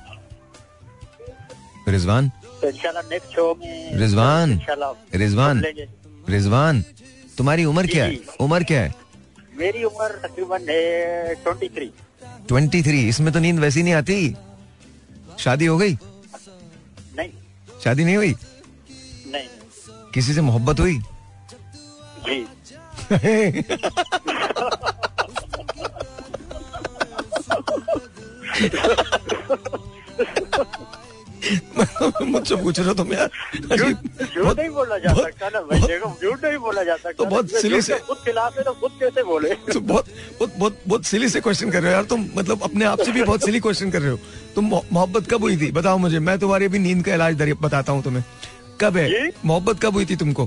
रिजवान? तो इंशाल्लाह नेक्स्ट शो में रिजवान रिजवान रिजवान तुम्हारी उम्र क्या है? उम्र क्या है? मेरी उम्र तकरीबन है ट्वेंटी थ्री ट्वेंटी थ्री इसमें तो नींद वैसी नहीं आती। शादी हो गई? नहीं। शादी नहीं हुई? नहीं। किसी से मोहब्बत हुई? जी। मुझसे पूछ रहे हो तुम यार बहुत- नहीं बोला जा सकता ना भाई देखो झूठ नहीं बोला जा सकता तो बहुत सिली से- खुद खिलाफ है तो खुद कैसे बोले? तो बहुत बहुत बहुत बहुत सिली से क्वेश्चन कर रहे हो यार। तुम मतलब अपने आप से भी बहुत सिली क्वेश्चन कर रहे हो। तुम मोहब्बत कब हुई थी? बताओ मुझे। मैं तुम्हारी अभी नींद का इलाज बताता हूँ तुम्हें। कब है? मोहब्बत कब हुई थी तुमको?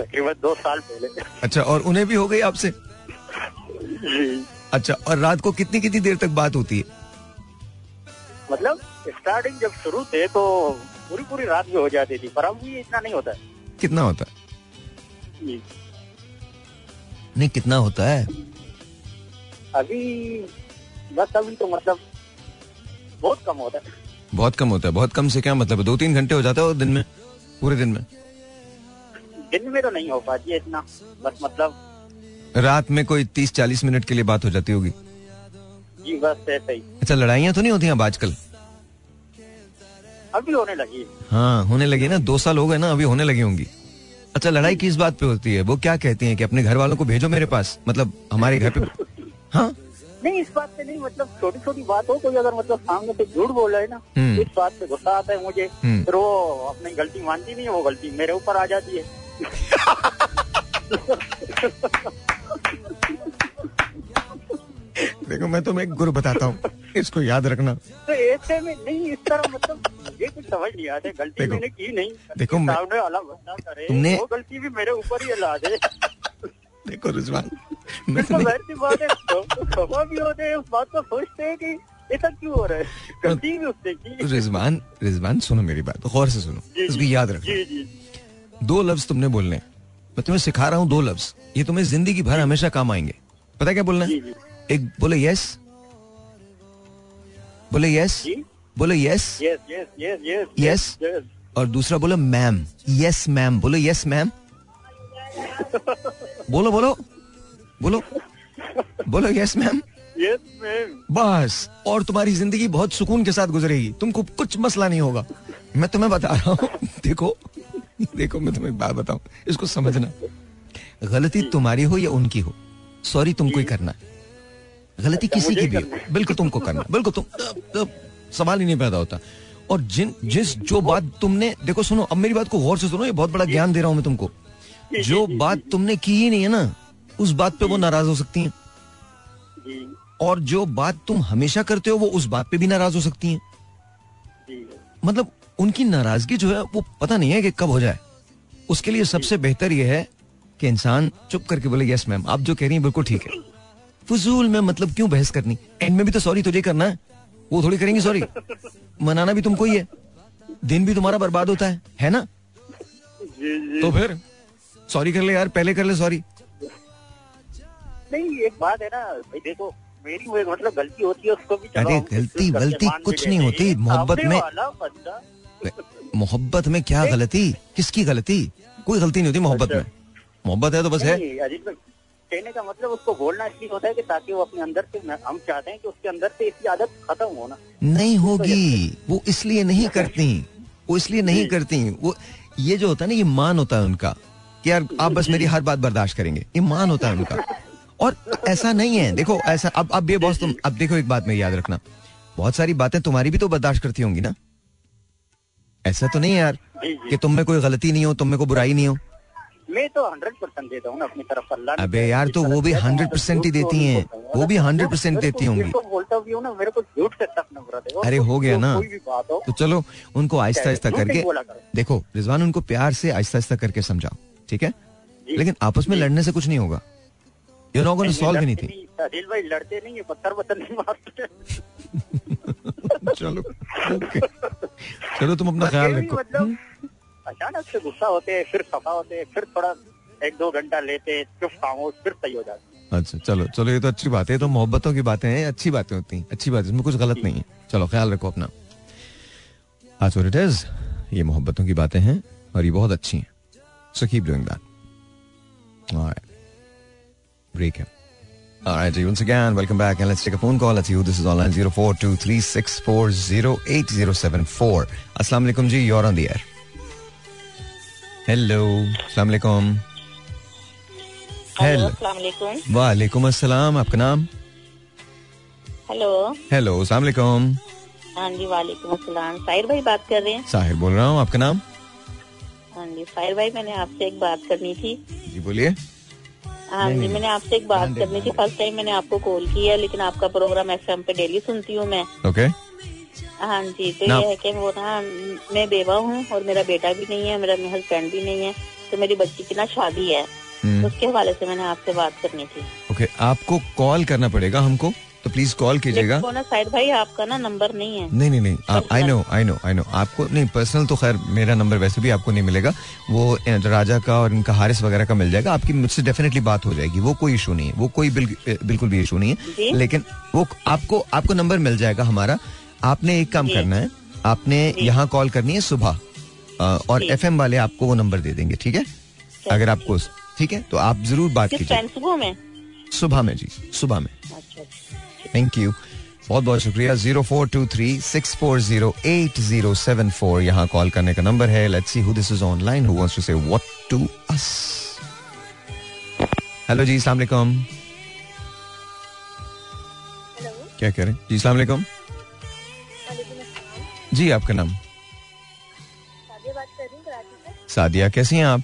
तकरीबन दो साल पहले। अच्छा और उन्हें भी हो गई आपसे? अच्छा और रात को कितनी कितनी देर तक बात होती है? मतलब? स्टार्टिंग जब शुरू थे तो पूरी पूरी रात भी हो जाती थी पर अब भी इतना नहीं होता है। कितना होता है? नहीं कितना होता है? अभी बस अभी तो मतलब बहुत कम होता है। बहुत कम होता है बहुत कम से क्या मतलब दो तीन घंटे हो जाता है दिन में? पूरे दिन में? दिन में तो नहीं हो पाती है इतना बस मतलब रात में कोई तीस चालीस मिनट के लिए बात हो जाती होगी। जी बस ऐसे ही। अच्छा लड़ाइयाँ तो नहीं होती अब आजकल? अभी होने लगी। हाँ होने लगी ना दो साल हो गए ना अभी होने लगी होंगी। अच्छा लड़ाई किस बात पे होती है? वो क्या कहती हैं कि अपने घर वालों को भेजो मेरे पास? मतलब हमारे घर पे हाँ? नहीं इस बात से नहीं मतलब छोटी छोटी बात हो कोई अगर मतलब सामने से झूठ बोला है ना हम्म। इस बात से गुस्सा आता है मुझे। हम्म। फिर वो अपनी गलती मानती नहीं है वो गलती मेरे ऊपर आ जाती है। देखो मैं तुम्हें एक गुरु बताता हूँ। इसको याद रखना। तो ऐसे में नहीं इस तरह मतलब ये कुछ समझ नहीं आते गलती देखो, मैंने की नहीं। देखो, मैं- सामने वाला बंदा करे तुमने- वो गलती भी मेरे ऊपर ही ला दे। देखो रिजवान मैं तो है भी होते हैं उस बात को सोचते हैं कि ऐसा क्यों हो रहा है? गलती भी उसने की। रिजवान रिजवान सुनो मेरी बात गौर से सुनो इसको याद रखो दो लफ्ज तुमने बोलने मैं तुम्हें सिखा रहा हूँ दो लफ्ज। ये तुम्हें ज़िंदगी भर हमेशा काम आएँगे। पता क्या बोलना है? एक बोले यस बोले यस बोले यस यस और दूसरा बोलो मैम यस मैम बोलो यस मैम बोलो बोलो. बोलो. बोलो यस मैम यस मैम बस. और तुम्हारी ज़िंदगी बहुत सुकून के साथ गुजरेगी. तुमको कुछ मसला नहीं होगा. मैं तुम्हें बता रहा हूँ. देखो. देखो मैं तुम्हें एक बात बताऊँ. इसको समझना. गलती तुम्हारी हो या उनकी हो? सॉरी तुमको ही करना है. गलती किसी की भी हो। बिल्कुल तुमको करना बिल्कुल तुम तब- तब सवाल ही नहीं पैदा होता। और जिन जिस जो बात तुमने देखो सुनो अब मेरी बात को गौर से सुनो ये बहुत बड़ा ज्ञान दे रहा हूँ मैं तुमको। जो बात तुमने की ही नहीं है ना उस बात पे वो नाराज़ हो सकती हैं। और जो बात तुम हमेशा करते हो वो उस बात पे भी नाराज़ हो सकती हैं। मतलब उनकी नाराज़गी जो है वो पता नहीं है कि कब हो जाए। उसके लिए सबसे बेहतर यह है कि इंसान चुप करके बोले यस मैम आप जो कह रही हैं बिल्कुल ठीक है। फजूल में मतलब क्यों बहस करनी? एंड में भी तो सॉरी तुझे करना है। वो थोड़ी करेंगे सॉरी मनाना भी तुमको ही है। दिन भी तुम्हारा बर्बाद होता है है ना? जी जी। तो फिर सॉरी कर ले यार पहले कर ले सॉरी नहीं एक बात है ना भाई देखो मेरी वो मतलब गलती होती है उसको भी अरे गलती- गलती कुछ नहीं होती, मोहब्बत में- मोहब्बत में क्या गलती? किसकी गलती? कोई गलती नहीं होती मोहब्बत अच्छा। में। मोहब्बत है तो बस है। कहने का मतलब उसको बोलना इसलिए होता है कि ताकि वो अपने अंदर से हम चाहते हैं कि उसके अंदर से इसकी आदत खत्म हो ना। नहीं होगी। वो इसलिए नहीं करती। वो इसलिए नहीं करती। वो ये जो होता है ना ये मान होता है उनका कि यार आप बस मेरी हर बात बर्दाश्त करेंगे। ये मान होता है उनका। और ऐसा नहीं है। देखो ऐसा अब अब ये बॉस तुम अब देखो एक बात मेरी याद रखना। बहुत सारी बातें तुम्हारी भी तो बर्दाश्त करती होंगी ना। ऐसा तो नहीं यार कि तुम में कोई गलती नहीं हो तुम में कोई बुराई नहीं हो। मैं तो हंड्रेड परसेंट देता हूँ अपनी तरफ़ अल्लाह अबे यार, तो वो भी 100% ही देती हैं। वो भी 100% देती होंगी। तो बोलता भी ना मेरे को झूठ से तक नफरत है अरे, हो गया ना। कोई भी बात हो। तो चलो उनको आहिस्ता आहिस्ता करके देखो रिजवान उनको प्यार से आहिस्ता आहिस्ता करके समझाओ ठीक है? लेकिन आपस में लड़ने से कुछ नहीं होगा। You know gonna solve anything नहीं, अनिल भाई लड़ते नहीं है पत्थर पत्थर नहीं मारते। चलो चलो तुम अपना ख्याल रखो। मतलब अचानक से गुस्सा होते हैं फिर खफा होते हैं फिर थोड़ा एक दो घंटा लेते हैं चुप खामोश फिर सही हो जाते अच्छा चलो चलो ये तो अच्छी बात है तो मोहब्बतों की बातें हैं अच्छी बातें होती हैं अच्छी बात इसमें कुछ गलत नहीं है। चलो ख्याल रखो अपना। आज इट इज़ ये मोहब्बतों की बातें हैं और ये बहुत अच्छी हैं। So keep doing that alright break है। Alright, once again, welcome back and let's take a phone call. See who this is online. 0423640807 Assalamu alaikum ji, you're on the air. Hello अस्सलाम वालेकुम वालेकुम अस्सलाम आपका नाम? हेलो हेलो अस्सलाम वालेकुम हाँ जी वालेकुम अस्सलाम। साहिर भाई बात कर रहे हैं? साहिर बोल रहा हूँ आपका नाम? हाँ जी साहिर भाई मैंने आपसे एक बात करनी थी। जी बोलिए। हाँ जी मैंने आपसे एक बात करनी थी। फ़र्स्ट टाइम मैंने आपको कॉल किया लेकिन आपका प्रोग्राम एफ़ पे डेली सुनती हूँ मैं। ओके हाँ जी तो ये है कि वो ना मैं बेवा हूँ और मेरा बेटा भी नहीं है मेरा हस्बैंड भी नहीं है तो मेरी बच्ची की ना शादी है। हम्म, उसके हवाले से मैंने आपसे बात करनी थी। ओके आपको कॉल करना पड़ेगा हमको तो प्लीज़ कॉल कीजिएगा। देखो भाई आपका ना नंबर नहीं है। नहीं नहीं नहीं I know I know I know आपको नहीं पर्सनल तो खैर मेरा नंबर वैसे भी आपको नहीं मिलेगा। वो राजा का और इनका हारिस वगैरह का मिल जाएगा। आपकी मुझसे डेफिनेटली बात हो जाएगी। वो कोई इशू नहीं है। वो कोई बिल्कुल भी इशू नहीं है। लेकिन वो आपको आपको नंबर मिल जाएगा हमारा। आपने एक काम करना है। आपने। यहाँ कॉल करनी है सुबह और जी। एफ़ वाले आपको वो नंबर दे देंगे ठीक है? अगर आपको ठीक है? तो आप ज़रूर बात कीजिए। सुबह में? सुबह में जी सुबह में। थैंक यू बहुत बहुत शुक्रिया। Zero four two three six four zero eight zero seven four. यहाँ कॉल करने का नंबर है। Let's see who this is online who wants to say what to us hello जी अस्सलाम वालेकुम क्या कह रहे हैं? जी सलाम जी आपका नाम? सादिया कैसी हैं आप?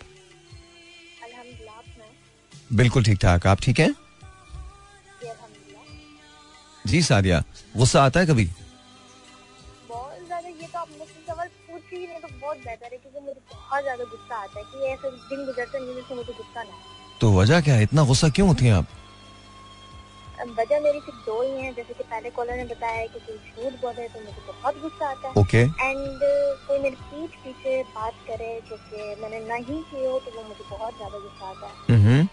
बिल्कुल ठीक ठाक। आप ठीक हैं? जी सादिया गुस्सा आता है कभी? बहुत ज़्यादा ये तो आप सवाल पूछ ही तो बहुत बेहतर है क्योंकि मुझे बहुत ज़्यादा गुस्सा आता है कि ऐसे दिन गुजरते मुझे गुस्सा ना तो वजह क्या है? इतना गुस्सा क्यों होती है आप? वजह मेरी सिर्फ़ दो ही है। जैसे कि पहले कॉलर ने बताया कि कोई झूठ बोले तो मुझे बहुत गुस्सा आता है। ओके एंड कोई मेरी पीठ पीछे बात करे जो कि मैंने नहीं की हो तो वो मुझे बहुत ज़्यादा गुस्सा आता है। हम्म।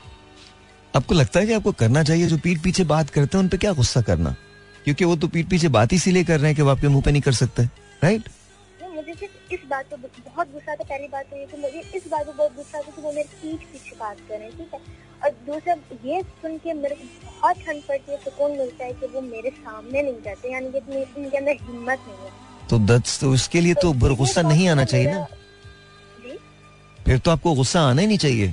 आपको लगता है कि आपको करना चाहिए जो पीठ पीछे बात करते हैं उन पे क्या गुस्सा करना? क्योंकि वो तो पीठ पीछे बात इसीलिए कर रहे हैं कि वो आपके मुँह पे नहीं कर सकते राइट मुझे सिर्फ़ इस बात पर बहुत गुस्सा था पहली बात तो ये कि मुझे इस बात पर बहुत गुस्सा था कि वो मेरे पीठ पीछे बात कर रहे हैं ठीक है? और दूसरा ये सुन के मेरे को बहुत ठंड पड़ती है सुकून मिलता है कि वो मेरे सामने नहीं जाते यानी कि उनके अंदर हिम्मत नहीं है। तो दत्स तो उसके लिए तो, तो गुस्सा नहीं आना चाहिए ना? फिर तो आपको गुस्सा आना ही नहीं चाहिए।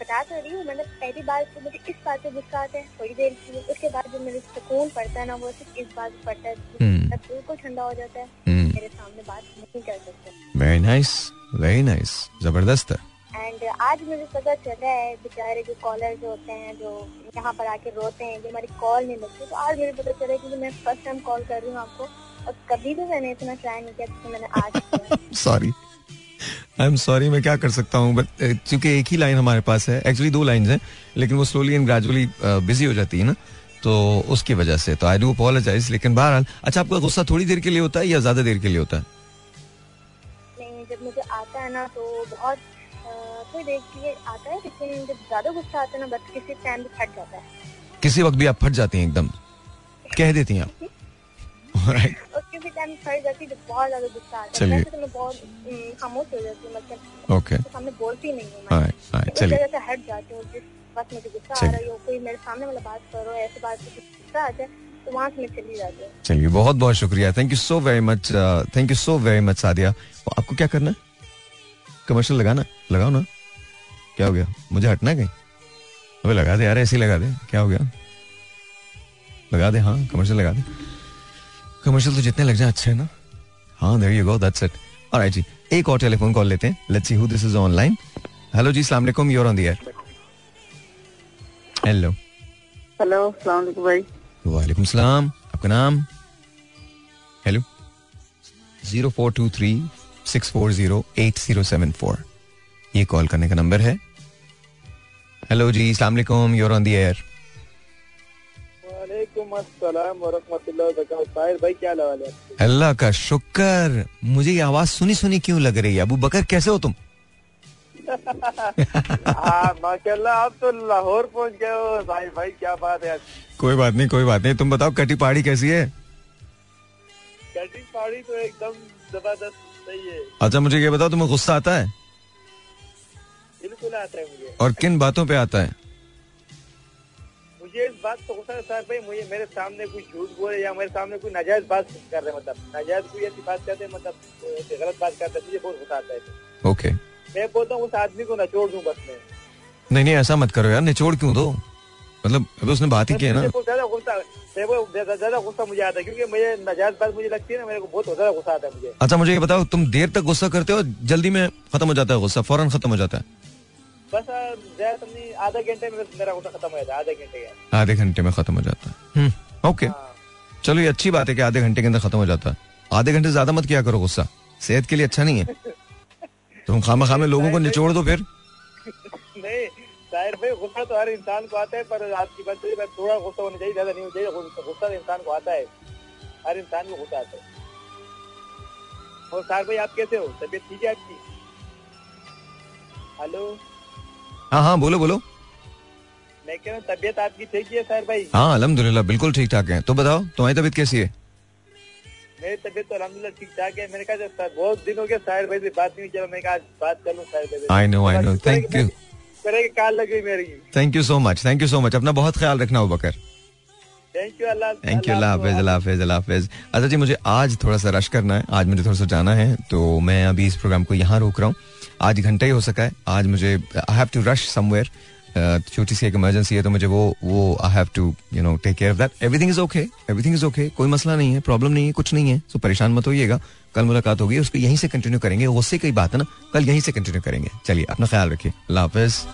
बता तो रही हूँ मतलब पहली बार तो मुझे इस बात पे गुस्सा आता है थोड़ी देर के लिए। उसके बाद जब मेरे सुकून पड़ता है ना वो सिर्फ़ इस बात पड़ता है हम्म। बिल्कुल ठंडा हो जाता है हम्म। मेरे सामने बात नहीं कर सकते। वेरी नाइस वेरी नाइस ज़बरदस्त है। एंड आज मुझे पता चला है बेचारे जो कॉलर जो होते हैं जो यहाँ पर आके रोते हैं जो हमारी कॉल नहीं लगती तो आज मुझे पता चला है कि मैं फ़र्स्ट टाइम कॉल कर रही हूँ आपको और कभी भी मैंने इतना ट्राई नहीं किया जिससे मैंने आज सॉरी आई एम सॉरी मैं क्या कर सकता हूँ? बट चूँकि एक ही लाइन हमारे पास है एक्चुअली दो लाइन है लेकिन वो स्लोली एंड ग्रेजुअली बिज़ी हो जाती है ना तो उसकी वजह से तो आई डू अपोलोजाइज लेकिन बहरहाल अच्छा आपका गुस्सा थोड़ी देर के लिए होता है या ज़्यादा देर के लिए होता है? नहीं जब मुझे आता है ना तो बहुत थोड़ी देर के आता है लेकिन जब ज़्यादा गुस्सा आता है ना बस किसी टाइम भी फट जाता है। किसी वक्त भी आप फट जाती हैं एकदम। कह देती हैं आप। टाइम फट जाती जब बहुत ज़्यादा गुस्सा आता है। तो मैं बहुत खामोश हो जाती हूँ मतलब ओके सामने बोलती नहीं हूँ मैं। चलिए। हट जाती हूँ जिस बात मुझे गुस्सा आ रही हो कोई मेरे सामने वाला बात करो ऐसी बात गुस्सा आ जाए वहाँ से मैं चली जाती चलिए बहुत बहुत शुक्रिया। Thank you so very much thank you so very much Sadia. आपको क्या करना है? कमर्शियल लगाना? लगाओ ना। क्या हो गया? मुझे हटना कहीं? अबे लगा दे यार ऐसे लगा दे। क्या हो गया? लगा दे हाँ कमर्शियल लगा दे। कमर्शियल तो जितने लग जाए अच्छे है ना। हाँ there you go that's it alright जी एक और टेलीफोन कॉल लेते हैं। Let's see who this is online hello जी अस्सलाम वालेकुम you are on the air hello hello अस्सलाम वालेकुम भाई। वालेकुम सलाम आपका नाम? Hello zero four two three six four zero eight zero seven four ये कॉल करने का नंबर है। हेलो जी अस्सलाम वालेकुम you are on the air अल्लाह का शुक्र। मुझे ये आवाज़ सुनी सुनी क्यों लग रही है? अबू बकर कैसे हो तुम? हाँ, माशाल्लाह आप तो लाहौर पहुँच गए हो। भाई भाई क्या बात है? कोई बात नहीं कोई बात नहीं। तुम बताओ कटी पहाड़ी कैसी है? कटी पहाड़ी तो एकदम ज़बरदस्त सही है। अच्छा मुझे ये बताओ तुम्हें गुस्सा आता है? बिल्कुल आता है मुझे? और किन बातों पे आता है? मुझे इस बात तो गुस्सा सर भाई मुझे मेरे सामने कोई झूठ बोले या मेरे सामने कोई नाजायज बात कर रहे मतलब नाजायज कोई ऐसी बात करते मतलब गलत बात करते मुझे बहुत गुस्सा आता है। ओके। मैं बोलता हूँ उस आदमी को नचोड़ दूँ बस में। नहीं नहीं ऐसा मत करो यार निचोड़ क्यों दो? मतलब अभी उसने बात ही की है ना। ज़्यादा गुस्सा ज़्यादा गुस्सा मुझे आता है क्योंकि मुझे नाजायज बात मुझे लगती है ना मेरे को बहुत ज़्यादा गुस्सा आता है मुझे। अच्छा मुझे ये बताओ तुम देर तक गुस्सा करते हो जल्दी में खत्म हो जाता है गुस्सा फ़ौरन खत्म हो जाता है? बस आधे घंटे में मेरा गुस्सा खत्म हो जाता है आधे घंटे आधे घंटे में खत्म हो जाता है। ओके। हाँ। चलो ये अच्छी बात है कि आधे घंटे के अंदर खत्म हो जाता है। आधे घंटे ज़्यादा मत किया करो गुस्सा। सेहत के लिए अच्छा नहीं है। तुम खामा खामे लोगों को निचोड़ दो फिर। नहीं शायर भाई गुस्सा तो हर इंसान को आता है पर आपकी बात बात थोड़ा गुस्सा होना चाहिए ज़्यादा नहीं होना चाहिए गुस्सा तो इंसान को आता है। हर इंसान को गुस्सा आता है। और सार भाई आप कैसे हो? तबीयत ठीक है आपकी? हेलो? हाँ हाँ बोलो बोलो। मैं कह रहा हूँ तबीयत आपकी ठीक है सर भाई? हाँ अलहमदुल्ला बिल्कुल ठीक ठाक है। तो बताओ तुम्हारी तबीयत कैसी है? मेरी तबीयत तो अलहमदुल्ला ठीक ठाक है। मैंने कहा सर बहुत दिन हो गए साहिर भाई से बात नहीं चलो मैं कहा बात कर लूँ साहिर भाई I know I know thank you काल लगी मेरी। Thank you so much thank you so much अपना बहुत ख्याल रखना हो बकर थैंक यू अल्लाह हाफिज अल्लाह हाफिज अल्लाह हाफिज। अच्छा जी मुझे आज थोड़ा सा रश करना है। आज मुझे थोड़ा सा जाना है तो मैं अभी इस प्रोग्राम को यहाँ रोक रहा हूँ। आज घंटा ही हो सका है। आज मुझे I have to rush somewhere छोटी सी एक इमरजेंसी है तो मुझे वो वो I have to you know take care of that everything is okay everything is okay कोई मसला नहीं है प्रॉब्लम नहीं है, कुछ नहीं है सो परेशान मत होइएगा। कल मुलाकात होगी, उसको यहीं से कंटिन्यू करेंगे उससे कई बात है ना, कल यहीं से कंटिन्यू करेंगे। चलिए, अपना ख्याल रखिए। अल्लाह हाफिज।